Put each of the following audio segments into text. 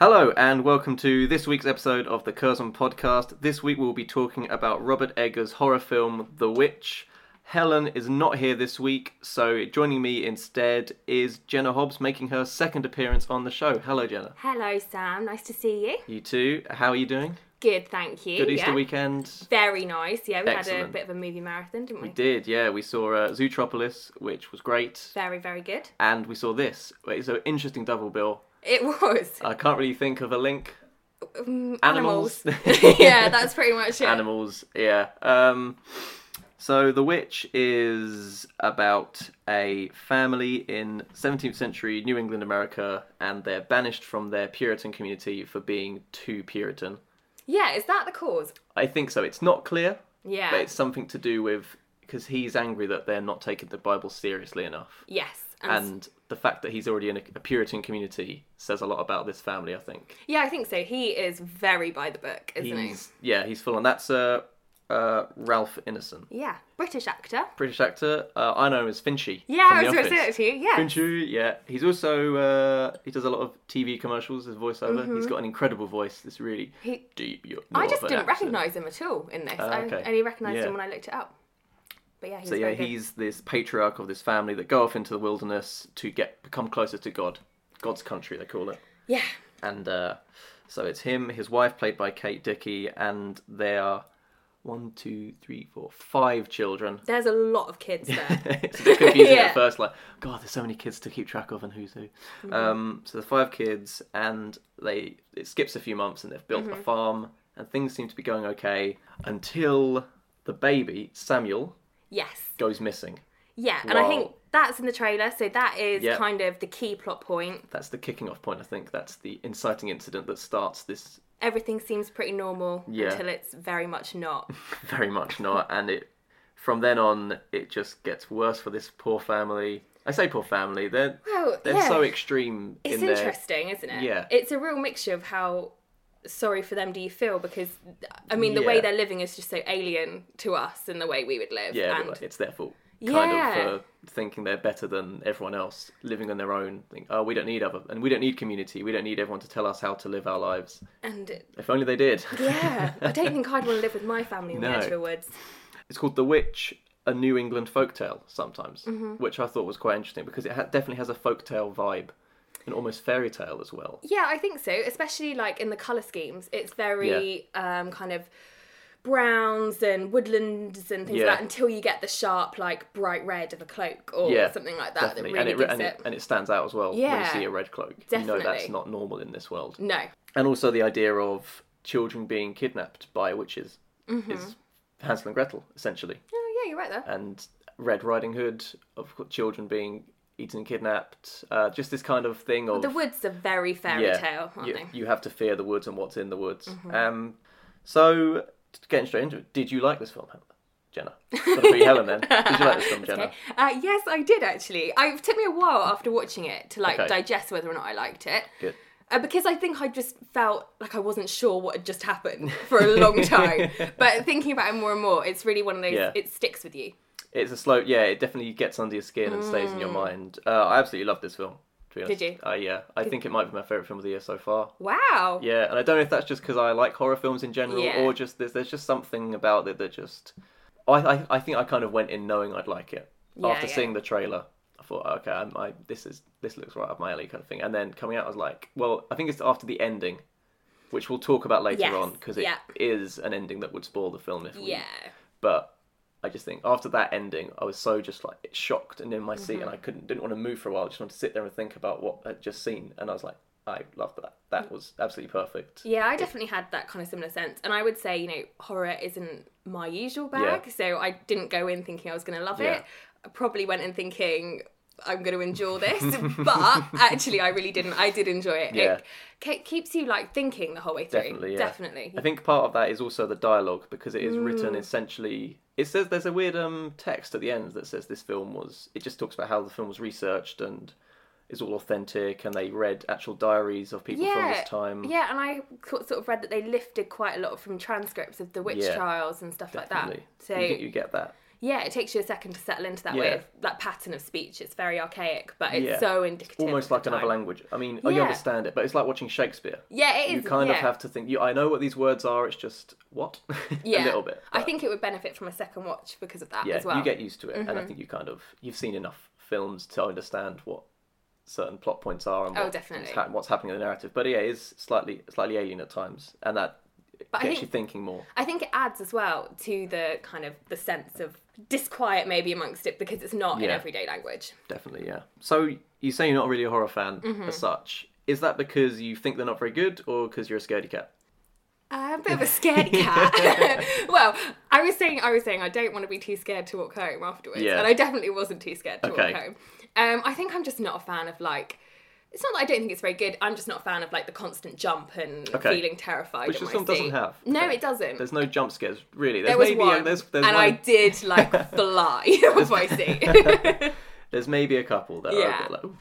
Hello, and welcome to this week's episode of the Curzon podcast. This week we'll be talking about Robert Eggers' horror film The Witch. Helen is not here this week, so joining me instead is Jenna Hobbs making her second appearance on the show. Hello, Jenna. Hello, Sam. Nice to see you. You too. How are you doing? Good, thank you. Good Easter yeah. weekend. Very nice. Yeah, we had a bit of a movie marathon, didn't we? We did, yeah. We saw uh, Zootropolis, which was great, Very, very good. and we saw this. It's an interesting double bill. It was. I can't really think of a link. Um, Animals. yeah, that's pretty much it. Animals, yeah. Um, so The Witch is about a family in 17th century New England, America, and they're banished from their Puritan community for being too Puritan. Yeah, is that the cause? I think so. It's not clear, Yeah. but it's something to do with because he's angry that they're not taking the Bible seriously enough. Yes. And, And the fact that he's already in a, a Puritan community says a lot about this family, I think. yeah, I think so. He is very by the book, isn't He's, yeah, he's full on. That's uh, uh, Ralph he? Yeah. British actor. British actor. Uh, I know him as Finchy. Yeah, I was going to say that to you. Yeah. Finchy, yeah. He's also uh, he does a lot of TV commercials as voiceover. He's Mm-hmm. got an incredible voice. This really He- deep. I just didn't accent. recognise him at all in this. Ah, I only recognised Yeah. him when I looked it up. But yeah, he's So yeah, he's this patriarch of this family that go off into the wilderness to get become closer to God, God's country they call it. Yeah. And uh, so it's him, his wife played by Kate Dickie, and they are one, two, three, four, five children. There's a lot of kids there. it's a bit confusing Yeah. at first. Like, God, there's so many kids to keep track of, and who's who. Um, so the five kids, and they it skips a few months, and they've built a farm, and things seem to be going okay until the baby Samuel yes. goes missing. Yeah, and I think that's in the trailer, so that is Yeah. kind of the key plot point. That's the kicking off point. I think that's the inciting incident that starts this. Everything seems pretty normal Yeah. until it's very much not. Very much not, and it from then on it just gets worse for this poor family. I say poor family. They're Well, they're yeah. so extreme It's in their interesting, isn't it? Yeah. It's a real mixture of how sorry for them do you feel because I mean the way they're living is just so alien to us and the way we would live. Yeah, and it's their fault. Kind Yeah. of for thinking they're better than everyone else, living on their own. Think, oh, we don't need other, and we don't need community. We don't need everyone to tell us how to live our lives. and it- If only they did. yeah, I don't think I'd want to live with my family in No. the edge of the woods. It's called The Witch, a New England folktale sometimes, Mm-hmm. which I thought was quite interesting because it ha- definitely has a folktale vibe, and almost fairy tale as well. Yeah, I think so. Especially like in the color schemes, it's very um, kind of browns and woodlands and things Yeah. like that until you get the sharp like bright red of a cloak or Yeah, something like that Definitely, that really and, it, and, it. it, and it stands out as well yeah. when you see a red cloak. You know that's not normal in this world. No, And also the idea of children being kidnapped by witches Mm-hmm. is Hansel and Gretel essentially. oh yeah, you're right there. and Red Riding Hood of children being eaten and kidnapped. Uh, just this kind of thing of the woods are very fairy yeah, tale, aren't you, they? Mm-hmm. you have to fear the woods and what's in the woods. Um, so getting straight into it, did you like this film, Jenna? Got to Helen then. Did you like this film, Jenna? Okay. Uh, yes, I did actually. I, it took me a while after watching it to like Okay. digest whether or not I liked it. Good. Uh, because I think I just felt like I wasn't sure what had just happened for a long time. but thinking about it more and more, it's really one of those. Yeah. It sticks with you. It's a slow, yeah. It definitely gets under your skin and stays in your mind. Uh, I absolutely love this film. To be honest. Mm. Did you? Uh, yeah, I think it might be my favorite film of the year so far. Wow. Yeah, and I don't know if that's just because I like horror films in general, Yeah. or just there's there's just something about it that just. I, I I think I kind of went in knowing I'd like it Yeah, after yeah. seeing the trailer. I thought, okay, I'm, I this is this looks right up my alley, kind of thing. And then coming out, I was like, well, I think it's after the ending, which we'll talk about later Yes, on because it is yeah. an ending that would spoil the film if we Yeah. but I just think after that ending, I was so just like shocked and in my seat, Mm-hmm. and I couldn't didn't want to move for a while. I just wanted to sit there and think about what I'd just seen, and I was like, I loved that. That was absolutely perfect. Yeah, I definitely had that kind of similar sense. And I would say, you know, horror isn't my usual bag. Yeah. So I didn't go in thinking I was going to love Yeah. it. I probably went in thinking I'm going to endure this. but actually, I really didn't. I did enjoy it. Yeah. It keeps you like thinking the whole way through. Definitely, yeah. Definitely. I think part of that is also the dialogue because it is written Mm. essentially. It says there's a weird um text at the end that says this film was. It just talks about how the film was researched and is all authentic, and they read actual diaries of people from this time. yeah, and I sort of read that they lifted quite a lot from transcripts of the witch Yeah, trials and stuff like Definitely. that. So you, you get that. Yeah, it takes you a second to settle into that way of that pattern of speech. It's very archaic, but it's Yeah. so indicative. Almost like another language. I mean, oh, you understand it, but it's like watching Shakespeare. Yeah, it is. you kind yeah. of have to think. You, I know what these words are. It's just what yeah. a little bit. I think it would benefit from a second watch because of that yeah, as well. Mm-hmm. you get used to it, and I think you kind of you've seen enough films to understand what certain plot points are and Oh, what, definitely. what's, what's happening in the narrative. But yeah, it is slightly slightly alien at times, and that But I gets think- you thinking more. I think it adds as well to the kind of the sense of disquiet maybe amongst it because it's not in everyday language. Definitely, yeah. So you say you're not really a horror fan Mm-hmm. as such. Is that because you think they're not very good, or because you're a scaredy cat? I'm a bit of a scared cat. well, I was saying, I was saying, I don't want to be too scared to walk home afterwards, Yeah. and I definitely wasn't too scared to Okay. walk home. Um, I think I'm just not a fan of like. It's not that I don't think it's very good. I'm just not a fan of like the constant jump and Okay. feeling terrified. Which this film doesn't have. No, it doesn't. There's no jump scares, really. There's there was maybe one, A, there's, there's and one, I did like fly off my seat. There's maybe a couple that are a bit like,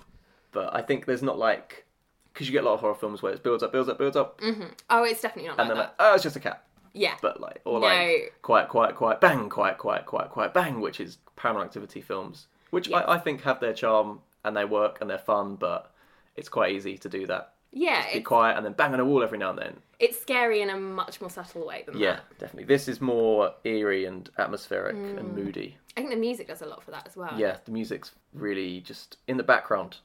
but I think there's not like because you get a lot of horror films where it builds up, builds up, builds up, mm-hmm. oh, it's definitely not and like then that. like, oh, it's just a cat. yeah, But like, or No. like, quiet, quiet, quiet, bang, quiet, quiet, quiet, quiet, bang, which is Paranormal Activity films, which I, I think have their charm and they work and they're fun, but it's quite easy to do that. yeah, Be quiet and then bang on a wall every now and then. it's scary in a much more subtle way than that. Yeah, that. definitely. This is more eerie and atmospheric Mm. and moody. I think the music does a lot for that as well. Yeah, the music's really just in the background.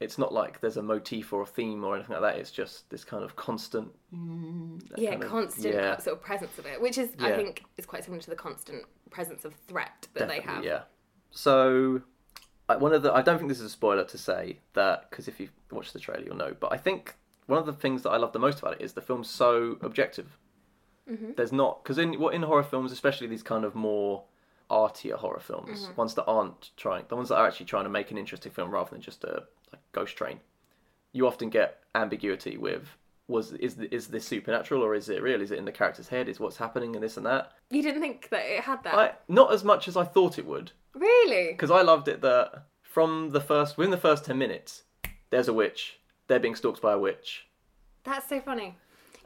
It's not like there's a motif or a theme or anything like that. It's just this kind of constant. yeah, kind of- constant yeah. sort of presence of it, which is I think is quite similar to the constant presence of threat that they have. Yeah. So, one of the I don't think this is a spoiler to say that because if you watch the trailer, you'll know. But I think one of the things that I love the most about it is the film's so objective. Mm-hmm. There's not because in what in horror films, especially these kind of more artier horror films, Mm-hmm. ones that aren't trying, the ones that are actually trying to make an interesting film rather than just a like, ghost train, you often get ambiguity with was is is this supernatural or is it real? Is it in the character's head? Is what's happening and this and that? You didn't think that it had that, I not as much as I thought it would really? because I loved it that from the first within the first ten minutes, there's a witch. They're being stalked by a witch. That's so funny.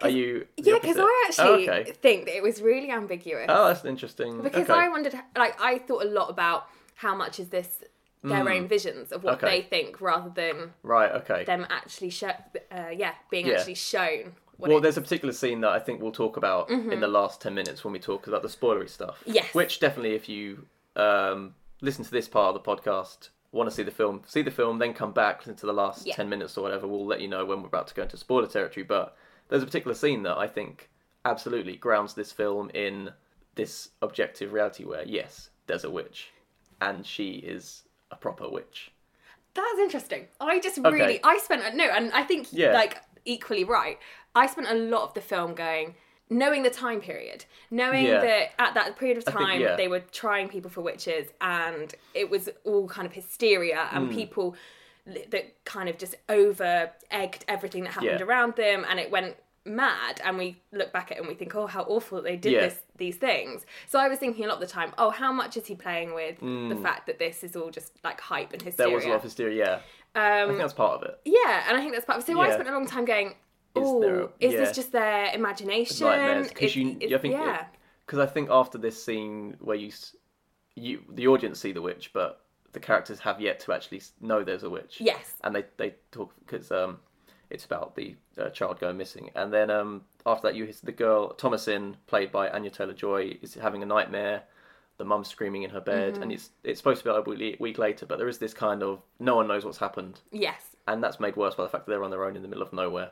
Are you? Yeah, because? I actually Oh, okay. think that it was really ambiguous. Oh, that's interesting. because okay. I wondered, like, I thought a lot about how much is this their own visions of what. Okay. they think rather than right. Okay. them actually show, uh, yeah, being Yeah. actually shown. What Well, there's a particular scene that I think we'll talk about in the last 10 minutes when we talk about the spoilery stuff. Mm-hmm. Yes. Which definitely, if you um, listen to this part of the podcast, want to see the film, see the film, then come back, listen to the last Yeah. 10 minutes or whatever, we'll let you know when we're about to go into spoiler territory. But there's a particular scene that I think absolutely grounds this film in this objective reality where, yes, there's a witch, and she is a proper witch. That's interesting. I just Okay. really, I spent no, and I think Yeah. like equally right. I spent a lot of the film going, knowing the time period, knowing Yeah. that at that period of I think, time yeah. they were trying people for witches, and it was all kind of hysteria and Hmm. people that kind of just over egged everything that happened Yeah. around them, and it went mad and we look back at it and we think oh how awful that they did Yeah. this these things so i was thinking a lot of the time oh how much is he playing with the fact that this is all just like hype and hysteria Hmm. There was a lot of hysteria, yeah. I think that's part of it. yeah, and I think that's part. Of it. So I spent a long time going, Is "Oh, there- is yeah. this just their imagination?" nightmares because you, I think, yeah, because I think after this scene where you, you the audience see the witch, but the characters have yet to actually know there's a witch. Yes. and they they talk because um, it's about the uh, child going missing, and then um, after that, you the girl Thomasin, played by Anya Taylor Joy, is having a nightmare. The mum's screaming in her bed, Mm-hmm. and it's it's supposed to be like a week later, but there is this kind of no one knows what's happened, Yes. and that's made worse by the fact that they're on their own in the middle of nowhere.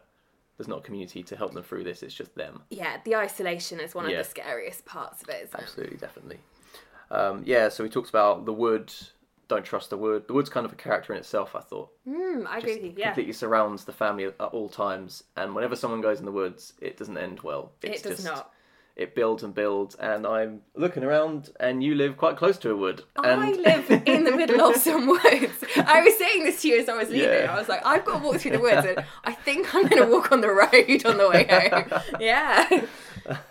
There's not a community to help them through this; it's just them. Yeah, the isolation is one Yeah. of the scariest parts of it, isn't it? Absolutely, definitely. Um, yeah, so he talks about the wood. Don't trust the wood. The wood's kind of a character in itself. I thought Mm, I agree with you. Yeah. completely surrounds the family at all times, and whenever someone goes in the woods, it doesn't end well. It's It does just, not. It builds and builds, and I'm looking around, and you live quite close to a wood. I live in the middle of some woods. I was saying this to you as I was leaving. Yeah. I was like, I've got to walk through the woods, and I think I'm going to walk on the road on the way home. Yeah.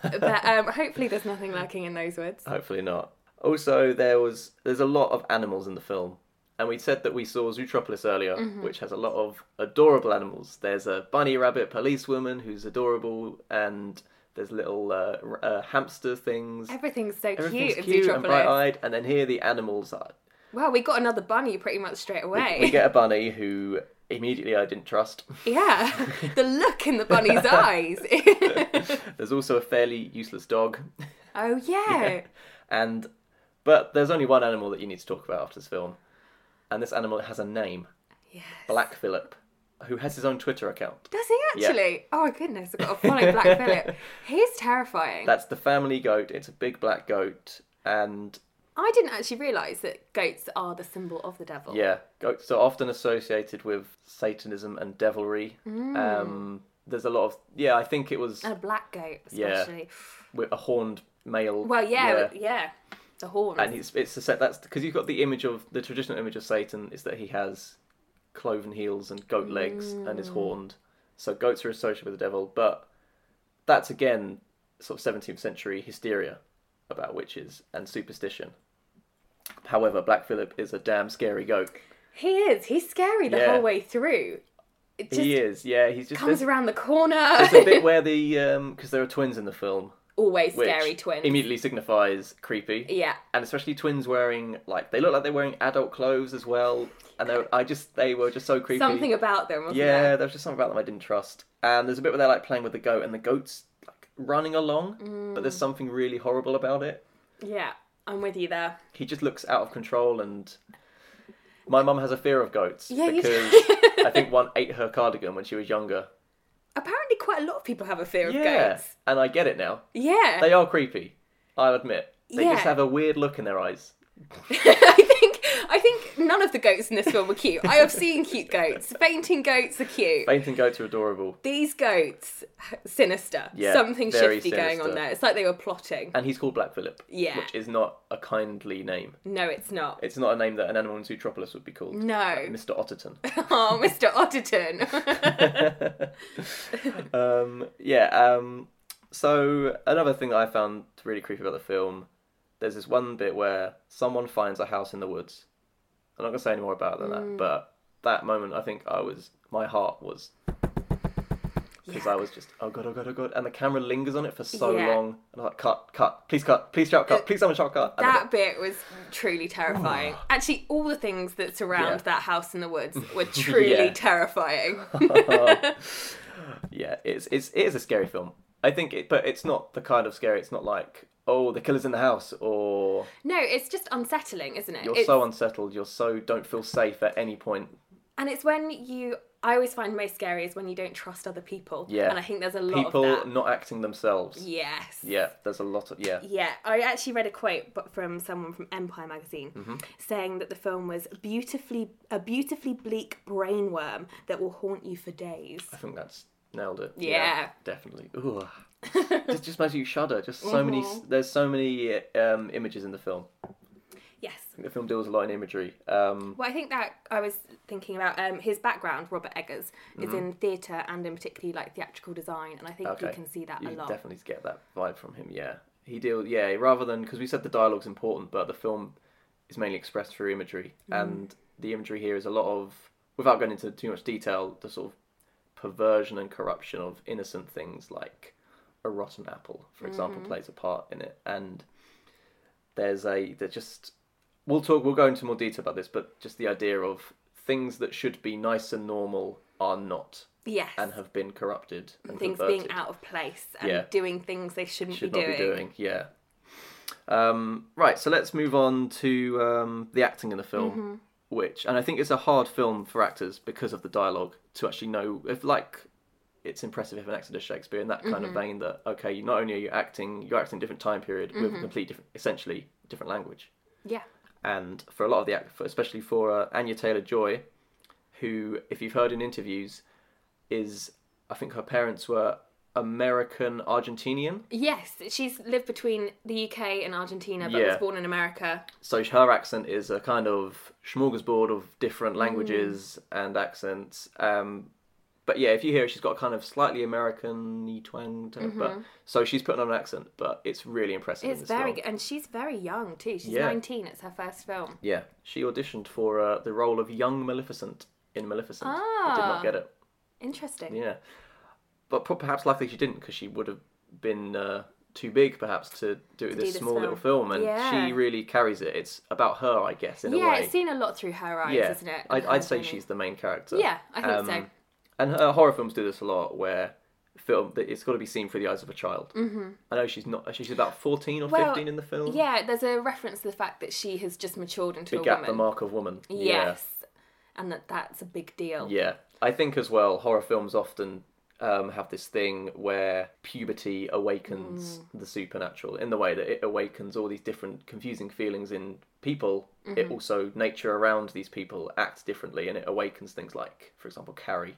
But um, hopefully, there's nothing lurking in those woods. hopefully not. Also, there was there's a lot of animals in the film, and we said that we saw Zootropolis earlier, Mm-hmm. which has a lot of adorable animals. There's a bunny rabbit policewoman who's adorable, and there's little uh, uh, hamster things. Everything's so Everything's cute cute and bright-eyed, and then here the animals are. Wow, we got another bunny pretty much straight away. We get a bunny who immediately I didn't trust. Yeah, the look in the bunny's eyes. There's also a fairly useless dog, oh yeah. and but there's only one animal that you need to talk about after this film, and this animal has a name, Yes. Black Phillip, who has his own Twitter account. Does he actually? Oh my goodness, I've got to follow Black Phillip. He's terrifying. That's the family goat. It's a big black goat, and I didn't actually realise that goats are the symbol of the devil. yeah, goats are often associated with Satanism and devilry. Mm. Um, there's a lot of yeah. I think it was And a black goat, Yeah. especially. with a horned male. Well, yeah, yeah, The horns. and it's it's a set that's because you've got the image of the traditional image of Satan is that he has cloven heels and goat legs and Mm. is horned. So goats are associated with the devil, but that's again sort of 17th century hysteria about witches and superstition. However, Black Phillip is a damn scary goat. he is. He's scary the Yeah. whole way through. It just he is, yeah. He's just comes around the corner. there's a bit where the um because there are twins in the film, Always which scary twins. immediately signifies creepy. Yeah. and especially twins wearing like they look like they're wearing adult clothes as well and they i just they were just so creepy Something about them, wasn't yeah there? there was just something about them i didn't trust and there's a bit where they're like playing with the goat and the goat's like running along but Mm. there's something really horrible about it Yeah, I'm with you there. he just looks out of control and my mum has a fear of goats Yeah, because i think one ate her cardigan when she was younger Apparently, quite a lot of people have a fear of yeah goats. and i get it now Yeah. they are creepy i'll admit they Yeah. just have a weird look in their eyes I think I think none of the goats in this film were cute. I have seen cute goats. Fainting goats are cute. fainting goats are adorable These goats, sinister. Yeah, Something shifty going on there. It's like they were plotting. and he's called Black Phillip. Yeah. Which is not a kindly name. No, it's not. It's not a name that an animal in Zootropolis would be called. No. Like Mr. Otterton. Oh, Mr. Otterton. um, yeah. Um, so another thing that I found really creepy about the film, there's this one bit where someone finds a house in the woods. I'm not gonna say any more about it than Mm. that, but that moment, I think I was, my heart was. Because I was just, oh god, oh god, oh god, and the camera lingers on it for so Yeah. long, and I'm like, cut, cut, please cut, please shout cut, please someone shout cut. And that bit was truly terrifying. Actually, all the things that surround Yeah. that house in the woods were truly Yeah. terrifying. yeah, it's it's it is a scary film. I think it, but it's not the kind of scary. It's not like oh the killer's in the house or no, it's just unsettling, isn't it? you're It's- so unsettled. You're so don't feel safe at any point. And it's when you, I always find most scary is when you don't trust other people. Yeah. And I think there's a lot People of that. not acting themselves. Yes. Yeah, there's a lot of yeah. Yeah, I actually read a quote but from someone from Empire magazine Mm-hmm. saying that the film was beautifully a beautifully bleak brainworm that will haunt you for days. I think that's nailed it. Yeah. definitely. Ooh. just just makes you shudder. Just so many. Mm-hmm. There's so many um, images in the film. Yes. I think the film deals a lot in imagery. Um, Well, I think that I was thinking about um, his background. Robert Eggers is in theatre and in particularly like theatrical design, and I think Mm-hmm. Okay. you can see that you a lot. definitely get that vibe from him. Yeah, he deals. Yeah, rather than because we said the dialogue's important, but the film is mainly expressed through imagery, Mm. and the imagery here is a lot of, without going into too much detail, the sort of perversion and corruption of innocent things like a rotten apple, for example, Mm-hmm. plays a part in it, and there's a that just we'll talk. We'll go into more detail about this, but just the idea of things that should be nice and normal are not Yes. and have been corrupted and things perverted. being out of place and Yeah. doing things they shouldn't should be not doing. be doing. Yeah. Um, right. So let's move on to um, the acting in the film, Mm-hmm. Which, and I think it's a hard film for actors because of the dialogue to actually know if like. It's impressive if an actor does Shakespeare in that kind Mm-hmm. of vein that okay, not only are you acting, you're acting in a different time period with a complete different, essentially different language. Yeah. and for a lot of the actors, especially for uh, Anya Taylor Joy, who, if you've heard in interviews, is I think her parents were American Argentinian, Yes, she's lived between the UK and Argentina, but Yeah. was born in America. so her accent is a kind of smorgasbord of different Mm. languages and accents. Um, but yeah, if you hear, it, she's got a kind of slightly American twang, to her, but so she's putting on an accent, but it's really impressive. in Mm-hmm. It's this very film. good, and she's very young too. She's Yeah. 19. It's her first film. Yeah, she auditioned for uh, the role of young Maleficent in Maleficent. I did Ah. not get it. Interesting. Yeah, but perhaps luckily she didn't because she would have been uh, too big perhaps to do do this this small little film. film, and Yeah. she really carries it. It's about her, I guess, in a way. Yeah, it's seen a lot through her eyes, yeah, isn't it? I'd, I'd say she's the main character. Yeah, I think so. Um, And her horror films do this a lot, where film that it's got to be seen through the eyes of a child. Mm-hmm. I know she's not. She's about fourteen or Well, fifteen in the film. Yeah, there's a reference to the fact that she has just matured into Big a woman. the mark of woman. Yes, and that that's a big deal. Yeah. Yeah, I think as well, horror films often um, have this thing where puberty awakens Mm. the supernatural in the way that it awakens all these different confusing feelings in people. Mm-hmm. It also nature around these people acts differently, and it awakens things like, for example, Carrie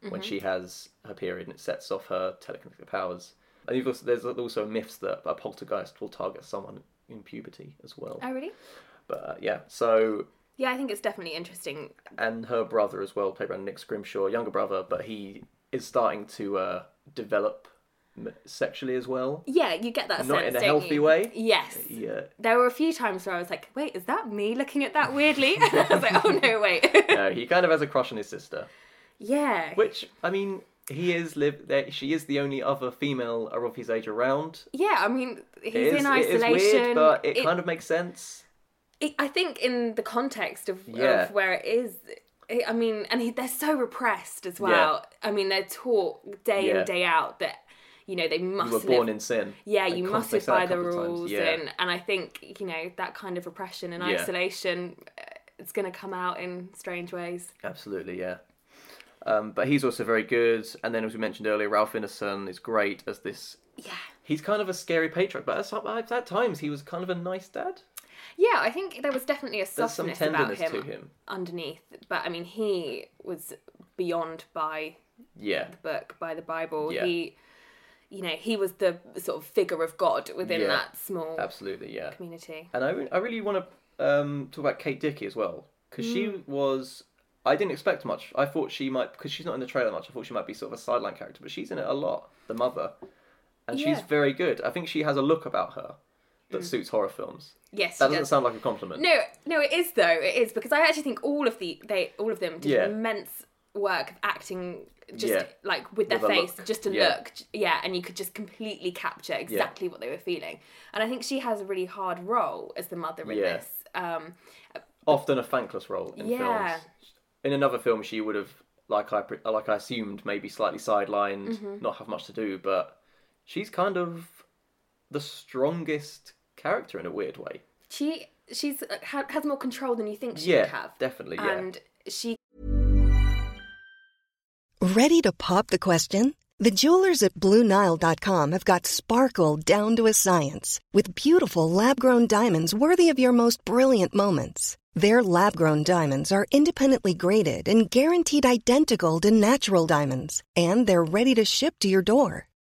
Mm-hmm. when she has her period and it sets off her telekinetic powers. And you've also, there's also myths that a poltergeist will target someone in puberty as well. Oh, really? But uh, yeah, so Yeah, I think it's definitely interesting. and her brother as well, played by Nick Scrimshaw, younger brother, but he is starting to uh, develop sexually as well. Yeah, you get that Not sense, in a healthy you? way. Yes. Yeah, There were a few times where I was like, "Wait, is that me looking at that weirdly?" I was like, "Oh no, wait." no, he kind of has a crush on his sister, yeah. which I mean, he is live. There, she is the only other female of his age around. Yeah, I mean, he's is, in it is weird, but it, It- kind of makes sense. it- I think in the context of, Yeah. of where it is, I mean, and he, they're so repressed as well. I mean, they're taught day Yeah. in day out that you know they must You were live born in sin. yeah, you must they live say that by the couple of times, rules, yeah. and and I think you know that kind of repression and Yeah. isolation, uh, it's going to come out in strange ways. Absolutely, yeah. Um, but he's also very good. And then, as we mentioned earlier, Ralph Ineson is great as this. Yeah, He's kind of a scary patriarch, but at, at times he was kind of a nice dad. Yeah, I think there was definitely a There's some softness about tenderness him, to him. underneath, but I mean, he was beyond by Yeah, the book by the Bible. Yeah. He, you know, he was the sort of figure of God within Yeah, that small absolutely, yeah. community. And I, re- I really want to um, talk about Kate Dickie as well because Mm. she was. I didn't expect much. I thought she might because she's not in the trailer much. I thought she might be sort of a sideline character, but she's in it a lot. The mother, and she's Yeah. Mm. very good. I think she has a look about her that suits horror films. Yes, That doesn't does. sound like a compliment. No, no, it is though. It is because I actually think all of the they all of them did Yeah. immense work of acting just Yeah. like with their With face, look. just to Yeah. look, yeah, and you could just completely capture exactly what they were feeling. And I think she has a really hard role as the mother in Yeah. this. Um, Often a thankless role in Yeah. films. In another film, she would have, like I like I assumed, maybe slightly sidelined, Mm-hmm. not have much to do. But she's kind of the strongest character in a weird way. she she's uh, ha- has more control than you think she yeah, would have, definitely. Yeah. and she Ready to pop the question? The jewelers at BlueNile.com have got sparkle down to a science with beautiful lab grown diamonds worthy of your most brilliant moments. Their lab grown diamonds are independently graded and guaranteed identical to natural diamonds, and they're ready to ship to your door.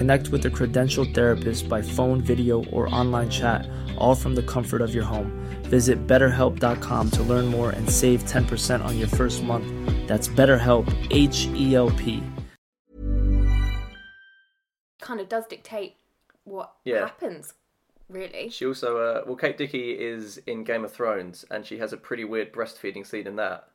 Connect with a credentialed therapist by phone, video, or online chat, all from the comfort of your home. Visit betterhelp.com to learn more and save 10% on your first month. That's BetterHelp, H E L P. Kind of does dictate what Yeah. happens, really. She also, uh, well, Kate Dickie is in Game of Thrones, and she has a pretty weird breastfeeding scene in that.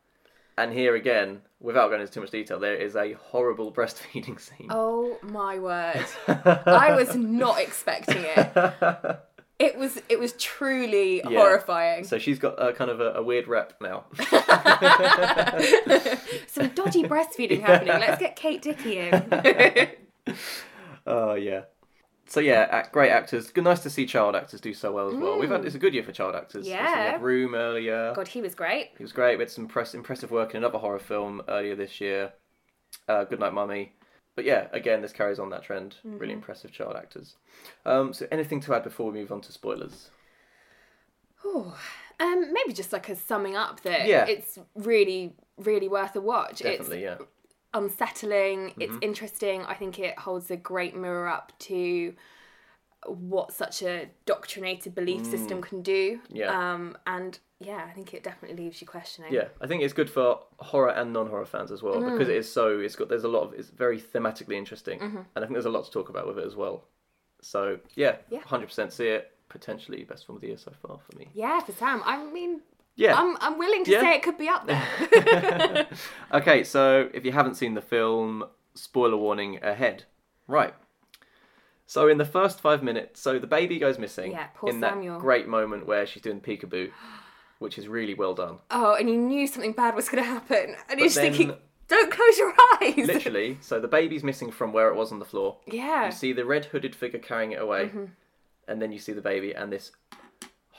And here again, without going into too much detail, there is a horrible breastfeeding scene. Oh my word. I was not expecting it. It was it was truly Yeah. horrifying. So she's got a kind of a, a weird rep now. Some dodgy breastfeeding happening. Let's get Kate Dickie in. Oh yeah. So yeah, great actors. Good, nice to see child actors do so well as well. We've had it's a good year for child actors. Obviously, We Mm. Yeah. had Room earlier. God, he was great. He was great. We had some impress- impressive work in another horror film earlier this year. Uh, Good Night Mummy. But yeah, again, this carries on that trend. Mm-hmm. Really impressive child actors. Um, so anything to add before we move on to spoilers? Oh, Um, maybe just like a summing up that Yeah. it's really, really worth a watch. Definitely, it's yeah. Unsettling, Mm-hmm. it's interesting. I think it holds a great mirror up to what such a doctrinated belief system can do. Mm. Yeah. Um, and yeah, I think it definitely leaves you questioning. Yeah, I think it's good for horror and non-horror fans as well Mm. because it is so. It's got there's a lot of it's very thematically interesting, Mm-hmm. and I think there's a lot to talk about with it as well. So yeah, Yeah. hundred percent see it. Potentially best film of the year so far for me. Yeah, for Sam. I mean, Yeah. I'm I'm willing to Yeah. say it could be up there. Okay, so if you haven't seen the film, spoiler warning ahead. Right. So in the first five minutes, so the baby goes missing. Yeah, poor in Samuel. that great moment where she's doing peekaboo, which is really well done. oh, and you knew something bad was going to happen, and you're just then- thinking, don't close your eyes. Literally, so the baby's missing from where it was on the floor. Yeah. You see the red hooded figure carrying it away, Mm-hmm. and then you see the baby, and this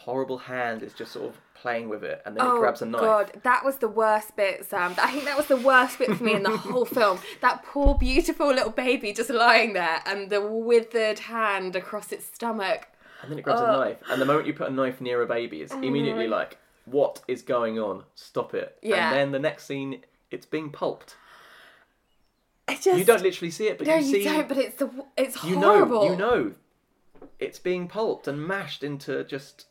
horrible hand is just sort of playing with it, and then Oh it grabs a knife. Oh god, that was the worst bit, Sam. I think that was the worst bit for me in the whole film. That poor, beautiful little baby just lying there, and the withered hand across its stomach. And then it grabs a oh. knife, and the moment you put a knife near a baby, it's oh, immediately like, "What is going on? Stop it!" Yeah. And then the next scene, it's being pulped. Just You don't literally see it, but no, you see, you don't. But it's the it's horrible. you know, you know, it's being pulped and mashed into just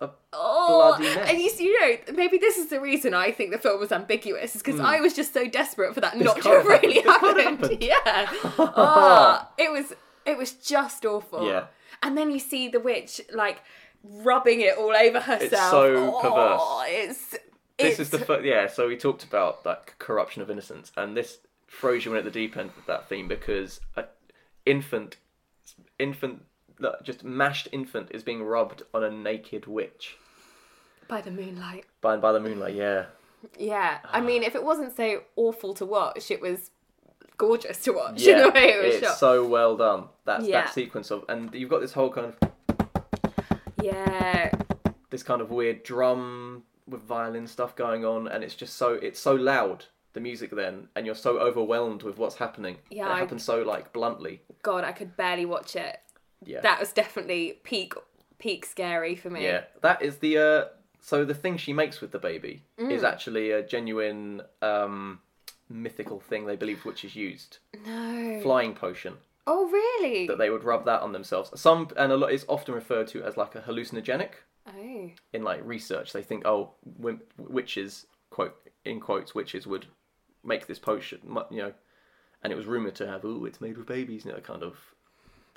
a Oh, bloody mess. and you, you know, maybe this is the reason I think the film was ambiguous, is because hmm. I was just so desperate for that not to have really happen. Happened. Yeah, oh, it was it was just awful. Yeah. and then you see the witch like rubbing it all over herself. It's so oh, It's this it's, is the fir- yeah. So we talked about like corruption of innocence, and this throws you in at the deep end with that theme because infant, infant, like, just mashed infant is being rubbed on a naked witch by the moonlight. by by the moonlight. Yeah, Yeah, I ah. mean, if it wasn't so awful to watch, it was gorgeous to watch yeah. in the way it was it's shot. so well done. That's Yeah. that sequence of, and you've got this whole kind of yeah, this kind of weird drum with violin stuff going on, and it's just so it's so loud the music then, and you're so overwhelmed with what's happening. Yeah, it I- happens so like bluntly. God, I could barely watch it. Yeah, That was definitely peak peak scary for me. Yeah, that is the uh so the thing she makes with the baby Mm. is actually a genuine um mythical thing they believe witches used. No. Flying potion Oh really? that they would rub that on themselves. Some and a lot is often referred to as like a hallucinogenic oh. in like research. They think oh wim- witches quote in quotes witches would make this potion, you know, and it was rumored to have oh it's made with babies, you know, kind of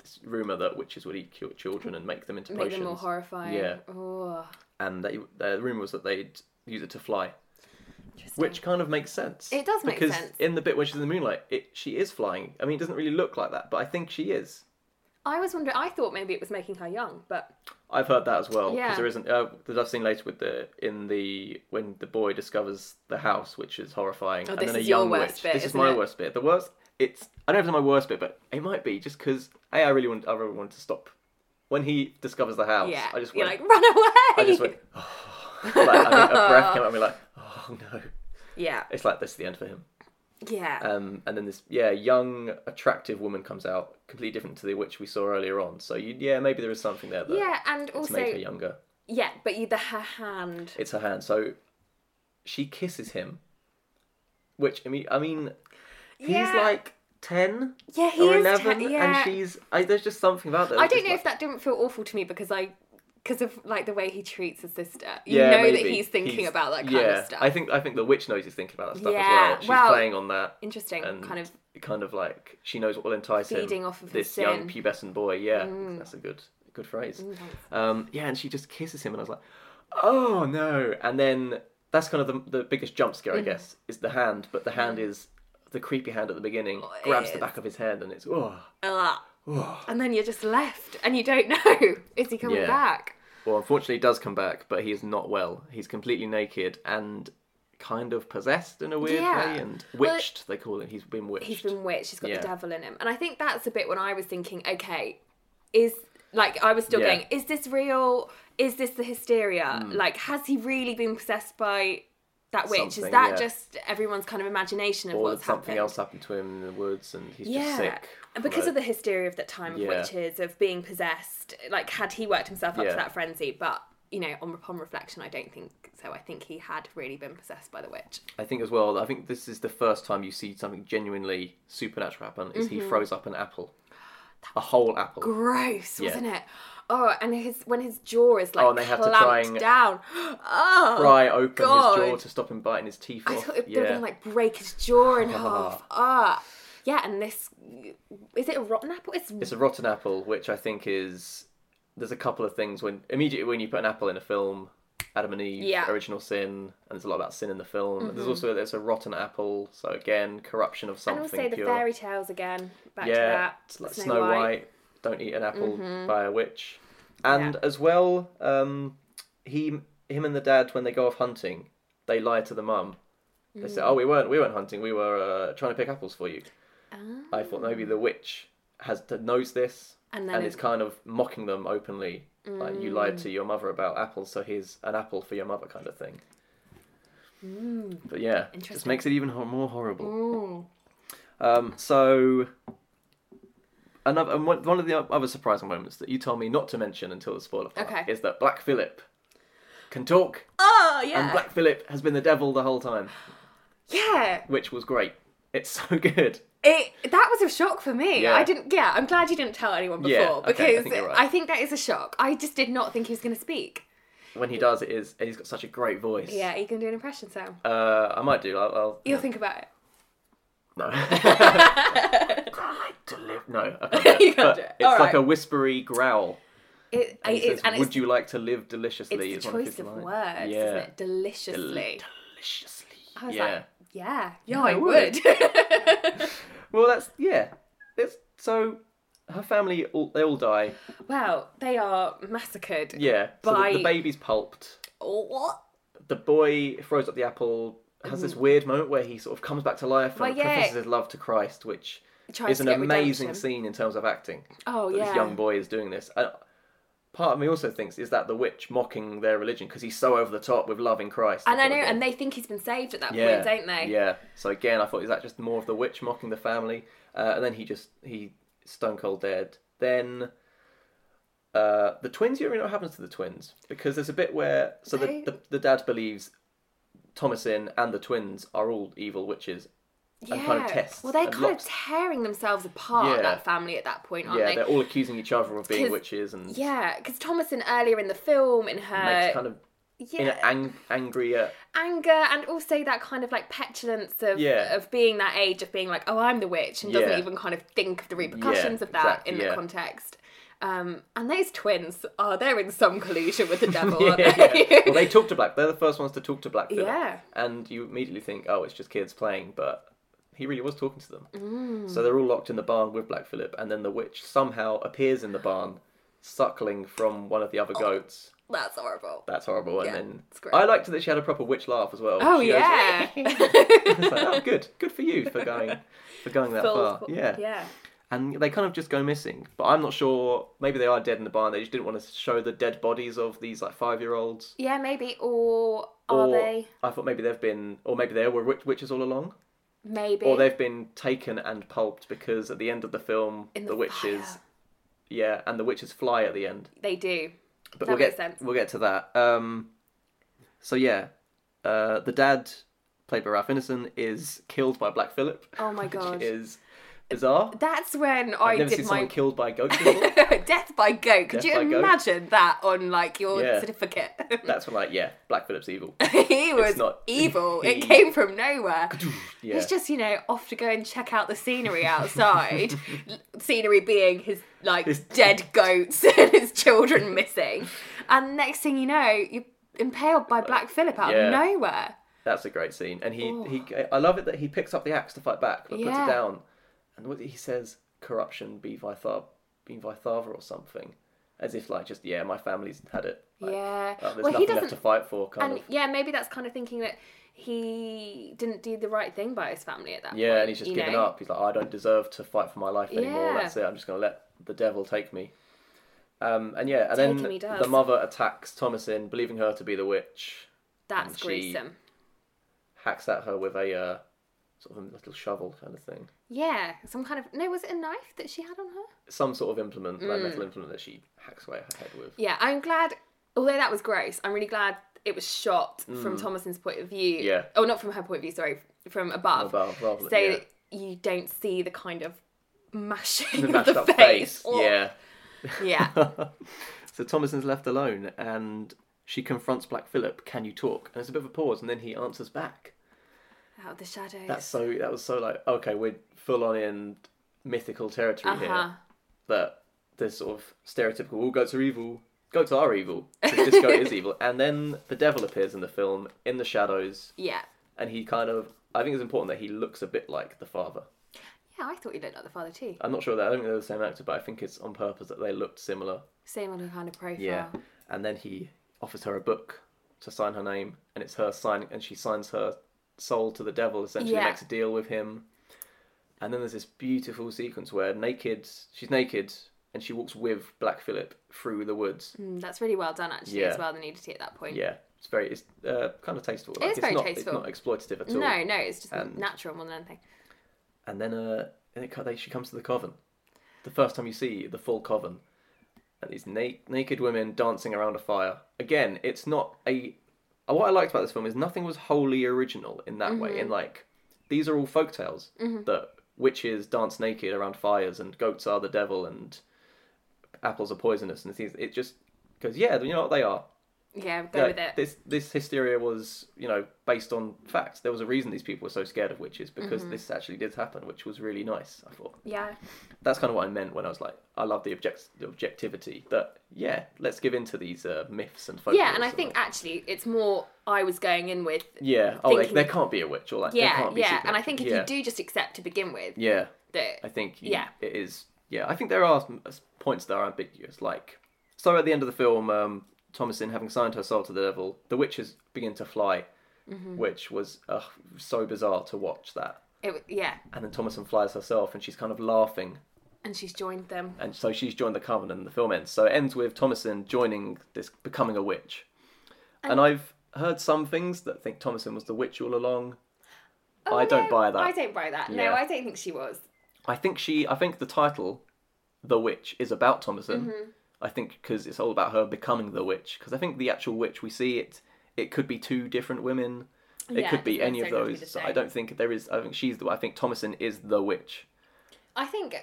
this rumor that witches would eat children and make them into Make potions. them more horrifying. Yeah. Oh. and they, the rumor was that they'd use it to fly, which kind of makes sense. It does make because sense. in the bit when she's in the moonlight, it she is flying. I mean, it doesn't really look like that, but I think she is. I was wondering. I thought maybe it was making her young, but I've heard that as well. Because Yeah. there isn't. Uh, that I've seen later with the in the when the boy discovers the house, which is horrifying, Oh, and this then a is your young worst witch. bit, this is my it? worst bit. The worst. It's. I don't know if it's my worst bit, but it might be just because a I really want. I really wanted to stop when he discovers the house. yeah, I just you're went. like run away. I just went. Oh. like, I think a breath came out of me like, oh no. Yeah, It's like this is the end for him. yeah. Um, and then this, yeah, young, attractive woman comes out, completely different to the witch we saw earlier on. So you, yeah, maybe there is something there that yeah, and it's also made her younger. yeah, but you the her hand. It's her hand. So she kisses him, which I mean, I mean, he's like ten Yeah, he or is eleven, 10, yeah. and she's. I, there's just something about that. I don't know like- if that didn't feel awful to me because I because of like the way he treats his sister. You yeah, know that maybe. he's thinking He's- about that kind yeah, of stuff. I think I think the witch knows he's thinking about that stuff Yeah, as well. She's well, playing on that. interesting, and kind of kind of like she knows what will entice him. Off of his this young. Mm. pubescent boy. Yeah, that's a good good phrase. Um, yeah, and she just kisses him, and I was like, oh no! And then that's kind of the the biggest jump scare, I Mm. guess, is the hand. But the hand is the creepy hand at the beginning grabs the back of his head, and it's oh. Ugh. and then you're just left and you don't know is he coming Yeah. back? Well, unfortunately, he does come back, but he is not well. He's completely naked and kind of possessed in a weird Yeah. way, and Well, witched. they call it. He's been witched. He's been witched. He's got Yeah. the devil in him, and I think that's a bit when I was thinking, okay, is like I was still Yeah. going, is this real? Is this the hysteria? Hmm. Like, has he really been possessed by that witch? is that yeah. just everyone's kind of imagination of or what's something happened? else happened to him in the woods, and he's yeah, just sick. and because of the hysteria of that time of Yeah. witches of being possessed, like had he worked himself up to that frenzy, but you know, on upon reflection, I don't think so. I think he had really been possessed by the witch. I think as well. I think this is the first time you see something genuinely supernatural happen. Is he Mm-hmm. froze up an apple, a whole apple. Gross, wasn't it? Oh, and his when his jaw is like Oh, and they had to try and down. Oh, Pry open God. his jaw to stop him biting his teeth I off. thought they were gonna like break his jaw in half. Ah, yeah, and this is it a rotten apple? It's, It's a rotten apple, which I think is. There's a couple of things when immediately when you put an apple in a film, Adam and Eve, Yeah. Mm-hmm. original sin, and there's a lot about sin in the film. There's also there's a rotten apple, so again corruption of something. and also the pure. fairy tales again. Back to yeah, that. like Snow, Snow, White. White. Don't eat an apple by a witch, and Yeah. as well, um, he, him, and the dad when they go off hunting, they lie to the mum. They say, Mm. "Oh, we weren't, we weren't hunting. We were uh, trying to pick apples for you." Ah. I thought maybe the witch has knows this And and, then is is- kind of mocking them openly, like you lied Mm. to your mother about apples, so here's an apple for your mother, kind of thing. But yeah, just Mm. Makes it even more horrible. Um, so another and one of the other surprising moments that you told me not to mention until the spoiler part Okay. is that Black Phillip can talk, Oh yeah, and Black Phillip has been the devil the whole time, yeah. which was great. It's so good. It that was a shock for me. Yeah. I didn't. Yeah, I'm glad you didn't tell anyone before Yeah, okay, I because think you're right. I think that is a shock. I just did not think he was going to speak. When he does, it is, and he's got such a great voice. Yeah, you can do an impression, Sam. Uh, I might do. I'll. I'll You'll think about it. No. I like to live. No, I can't do it. Can't do it. It's All like right. a whispery growl. It, And it is, says, and "Would it's, you like to live deliciously?" it's the choice of lines. words, Yeah. isn't it? Deliciously. Deliciously. I was yeah. like, yeah, yeah, I I would. well, that's yeah. It's so her family all they all die. well, they are massacred. Yeah. So By- the, the baby's pulped. What? The boy throws up the apple. Has this weird moment where he sort of comes back to life and Well, yeah. professes his love to Christ, which is an amazing redemption. scene in terms of acting. Oh, yeah. This young boy is doing this. And part of me also thinks is that the witch mocking their religion because he's so over the top with loving Christ. And I know, and they think he's been saved at that yeah, point, don't they? Yeah. So again, I thought is that just more of the witch mocking the family, uh, and then he just he stone cold dead. Then. Uh, the twins, you don't know what happens to the twins because there's a bit where so the, the the dad believes Thomasin and the twins are all evil witches and kind of tests. Well, they're kind locks- of tearing themselves apart, Yeah. that family, at that point, aren't yeah, they? Yeah, they're all accusing each other of being witches and Yeah, because Thomasin earlier in the film, in her makes kind of in yeah, an ang- angry anger and also that kind of like petulance of Yeah. of being that age of being like, oh, I'm the witch, and doesn't Yeah. even kind of think of the repercussions Yeah, of that exactly, in the yeah. context. Um, and those twins are they're in some collusion with the devil, aren't yeah. they? well, they talk to Black. They're the first ones to talk to Black. Phillip. Yeah. And you immediately think, oh, it's just kids playing, but he really was talking to them. Mm. So they're all locked in the barn with Black Phillip, and then the witch somehow appears in the barn, suckling from one of the other goats. That's horrible. That's horrible. And Oh. Then. I liked that she had a proper witch laugh as well. Oh She yeah, It's like, oh, good, good for you for going for going that Full- far. Yeah. yeah. And they kind of just go missing. But I'm not sure. Maybe they are dead in the barn. They just didn't want to show the dead bodies of these like five year olds. Yeah, maybe. Or are or they? I thought maybe they've been, or maybe they were witches all along, Maybe. or they've been taken and pulped because at the end of the film, In the, the witches, fire. yeah, and the witches fly at the end. They do. But That we'll makes get sense. we'll get to that. Um, so yeah, uh, the dad, played by Ralph Ineson, is killed by Black Phillip. Oh my which God. is bizarre. That's when I I've never did seen my someone killed by a goat before. death by goat. Could Death you by goat. imagine that on like your Yeah. certificate? That's when, like, yeah, Black Phillip's evil. he was not- evil. It came from nowhere. Yeah. He's just, you know, off to go and check out the scenery outside. L- scenery being his like His- dead goats and his children missing. And next thing you know, you're impaled by Black Phillip out Yeah. of nowhere. That's a great scene, and he, he oh. I love it that he picks up the axe to fight back, but puts Yeah. it down, and what he says, "Corruption be thy father, be thy father," or something, as if like just yeah, my family's had it. Like, Yeah. uh, there's Well, he nothing left to fight for, kind And of. yeah, maybe that's kind of thinking that he didn't do the right thing by his family at that. Yeah, and he's just given know? up. He's like, I don't deserve to fight for my life anymore. Yeah. That's it. I'm just going to let the devil take me. Um, and yeah, and him, then the mother attacks Thomasin, believing her to be the witch, That's gruesome. hacks at her with a uh, sort of a little shovel kind of thing. Yeah, some kind of no. Was it a knife that she had on her? Some sort of implement, like Mm. metal implement that she hacks away her head with. Yeah, I'm glad. Although that was gross, I'm really glad it was shot from Thomasin's point of view. Mm. Yeah. Oh, not from her point of view. Sorry, from above. Above, rather so yeah. you don't see the kind of mashing The of the up face. face. Yeah. Yeah. So Thomasin's left alone and she confronts Black Phillip, can you talk? And there's a bit of a pause and then he answers back. Out of the shadows. That's so that was so like okay, we're full on in mythical territory Uh-huh. here. That this sort of stereotypical all goats are evil. Goats are evil. 'cause This goat is evil. And then the devil appears in the film in the shadows Yeah. and he kind of I think it's important that he looks a bit like the father. Yeah, I thought he looked like the father too. I'm not sure that I don't think they're the same actor, but I think it's on purpose that they looked similar. Same kind of profile. Yeah. And then he offers her a book to sign her name, and it's her signing, and she signs her soul to the devil. Essentially, Yeah. makes a deal with him. And then there's this beautiful sequence where naked, she's naked, and she walks with Black Phillip through the woods. Mm, that's really well done actually Yeah. as well, the nudity at that point. Yeah, it's very, it's uh, kind of tasteful. Like, is it's very not, tasteful. It's not exploitative at all. No, no, it's just And- natural more than anything. And then, uh, then it, they, she comes to the coven. The first time you see the full coven, and these na- naked women dancing around a fire. Again, it's not a. What I liked about this film is nothing was wholly original in that way. Mm-hmm. In like, these are all folk tales mm-hmm. that witches dance naked around fires, and goats are the devil, and apples are poisonous, and things. It just goes, yeah, you know what they are. Yeah, go Yeah, with it. This this hysteria was, you know, based on facts. There was a reason these people were so scared of witches Mm-hmm. because this actually did happen, which was really nice. I thought Yeah. that's kind of what I meant when I was like, I love the object the objectivity. That yeah, let's give in to these uh, myths and folklore. Yeah, and I think actually it's more I was going in with yeah, oh, like, there can't be a witch or like yeah, can't be yeah, and I think if yeah. you do just accept to begin with yeah, that I think you- Yeah. it is. Yeah, I think there are points that are ambiguous. Like, so at the end of the film, um, Thomasin having signed her soul to the devil, the witches begin to fly, Mm-hmm. which was uh, so bizarre to watch that. it, yeah, And then Thomasin flies herself, and she's kind of laughing, and she's joined them. and so she's joined the coven, and the film ends. So it ends with Thomasin joining this, becoming a witch. And, I've heard some things that think Thomasin was the witch all along. Oh, I don't buy that. I don't buy that. No, I don't think she was. I think she. I think the title, "The Witch," is about Thomasin. Mm-hmm. I think because it's all about her becoming the witch. Because I think the actual witch we see it, it could be two different women. It Yeah, could be any of necessarily have to be those. So I don't think there is. I think she's the. I think Thomasin is the witch. I think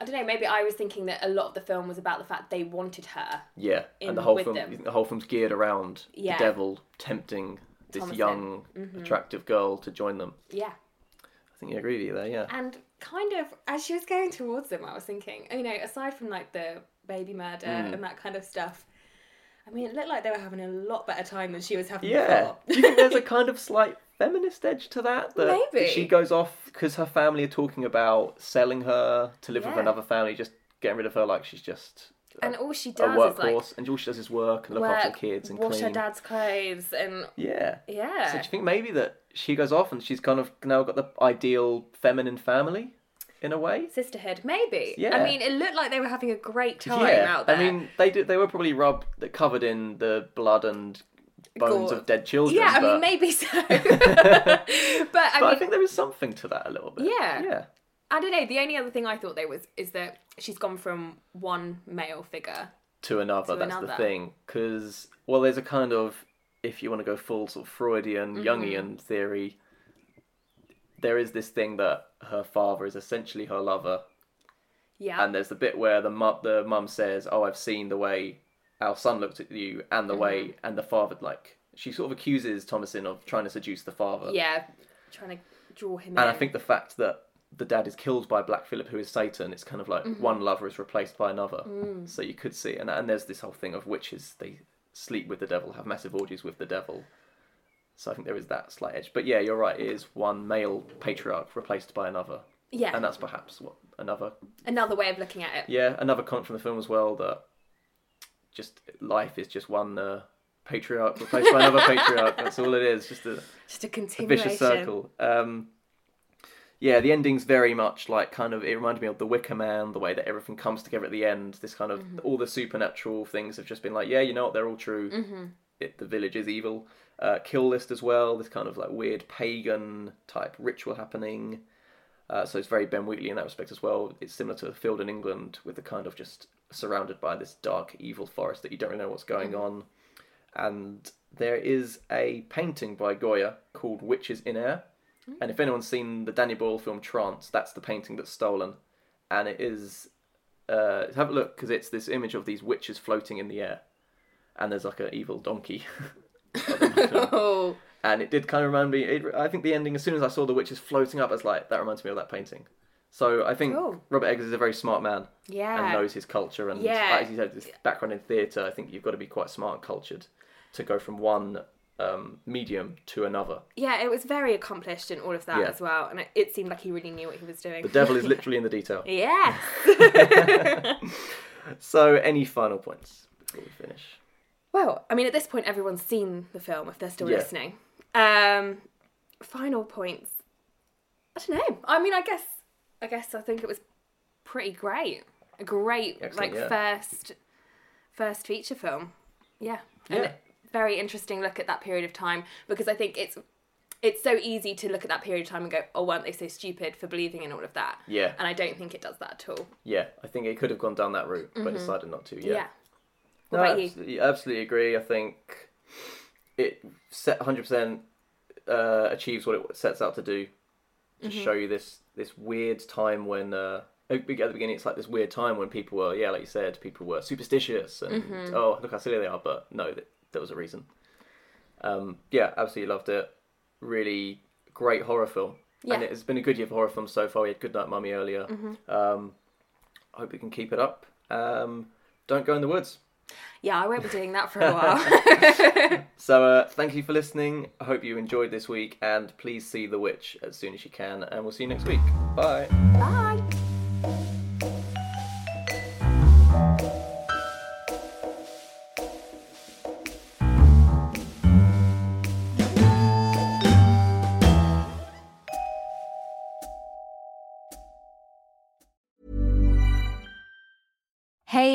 I don't know. Maybe I was thinking that a lot of the film was about the fact they wanted her. Yeah, In and the whole film. them. The whole film's geared around Yeah. the devil tempting this Thomasin. young, Mm-hmm. attractive girl to join them. Yeah. I think you agree with you there. Yeah. And kind of as she was going towards them, I was thinking, you know, aside from like the baby murder Mm. and that kind of stuff, I mean, it looked like they were having a lot better time than she was having Yeah. before. Do you think there's a kind of slight feminist edge to that? That Maybe. She goes off because her family are talking about selling her to live with another family, just getting rid of her like she's just a, and all she a does is workhorse, like and all she does is work and look work, after the kids and wash clean. her dad's clothes, and Yeah. yeah, So do you think maybe that she goes off and she's kind of now got the ideal feminine family in a way? sisterhood, maybe. Yeah. I mean, it looked like they were having a great time yeah. out there. I mean, they did. They were probably rubbed, covered in the blood and bones Gore. of dead children. yeah, I mean, maybe so. but I but mean, I think there is something to that a little bit. Yeah. Yeah. I don't know. The only other thing I thought there was is that she's gone from one male figure. to another. To that's the thing. Because well, there's a kind of if you want to go full sort of Freudian Mm-hmm. Jungian theory, there is this thing that her father is essentially her lover, Yeah. and there's the bit where the mum the mum says, "Oh, I've seen the way our son looked at you, and the way," Mm-hmm. and the father like she sort of accuses Thomasin of trying to seduce the father. yeah. Trying to draw him in. And in. I think the fact that the dad is killed by Black Phillip, who is Satan, it's kind of like Mm-hmm. one lover is replaced by another. Mm. So you could see, and and there's this whole thing of witches they sleep with the devil, have massive orgies with the devil. So I think there is that slight edge. But yeah, you're right. It is one male patriarch replaced by another, yeah. and that's perhaps what another Another way of looking at it. yeah another comment from the film as well that just life is just one uh, patriarch replaced by another patriarch. That's all it is. Just a Just a a vicious circle. Um, yeah, the ending's very much like kind of. It reminded me of The Wicker Man, the way that everything comes together at the end. This kind of Mm-hmm. all the supernatural things have just been like, yeah, you know what, they're all true. Mm-hmm. It, the village is evil. Uh, Kill List as well. This kind of like weird pagan type ritual happening. Uh, so it's very Ben Wheatley in that respect as well. It's similar to a Field in England with the kind of just surrounded by this dark evil forest that you don't really know what's going on. And there is a painting by Goya called Witches in Air. And if anyone's seen the Danny Boyle film Trance, that's the painting that's stolen. And it is. Uh, have a look because it's this image of these witches floating in the air. And there's like an evil donkey. Oh. and it did kind of remind me. It, I think the ending, as soon as I saw the witches floating up, I was like, that reminds me of that painting. So I think Cool. Robert Eggers is a very smart man Yeah. and knows his culture. And Yeah. as you said, his background in theatre, I think you've got to be quite smart and cultured to go from one um, medium to another. Yeah, it was very accomplished in all of that Yeah. as well, and it, it seemed like he really knew what he was doing. The devil is literally in the detail. Yeah. So, any final points before we finish? Well, I mean, at this point, everyone's seen the film if they're still Yeah. listening. Um, final points. I don't know. I mean, I guess, I guess I think it was pretty great. A great Excellent, like yeah. first, first feature film. Yeah. And very interesting look at that period of time because I think it's it's so easy to look at that period of time and go, oh, weren't they so stupid for believing in all of that? Yeah. And I don't think it does that at all. Yeah, I think it could have gone down that route, but decided not to. Mm-hmm. Yeah. Yeah. What No, about you? absolutely, absolutely agree. I think it set 100% uh, achieves what it sets out to do to Mm-hmm. show you this this weird time when uh, at the beginning it's like this weird time when people were yeah like you said people were superstitious and Mm-hmm. oh look how silly they are but no th- there was a reason. Um, yeah, absolutely loved it. Really great horror film. And Yeah. Mm-hmm. it's been a good year for horror films so far. We had Good Night Mummy earlier. Um, I hope we can keep it up. Um, don't go in the woods. Yeah, I won't be doing that for a while. So uh, thank you for listening. I hope you enjoyed this week, and please see The Witch as soon as you can. And we'll see you next week. Bye. Bye.